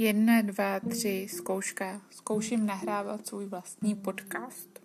Jedna, dva, tři, zkouška. Zkouším nahrávat svůj vlastní podcast.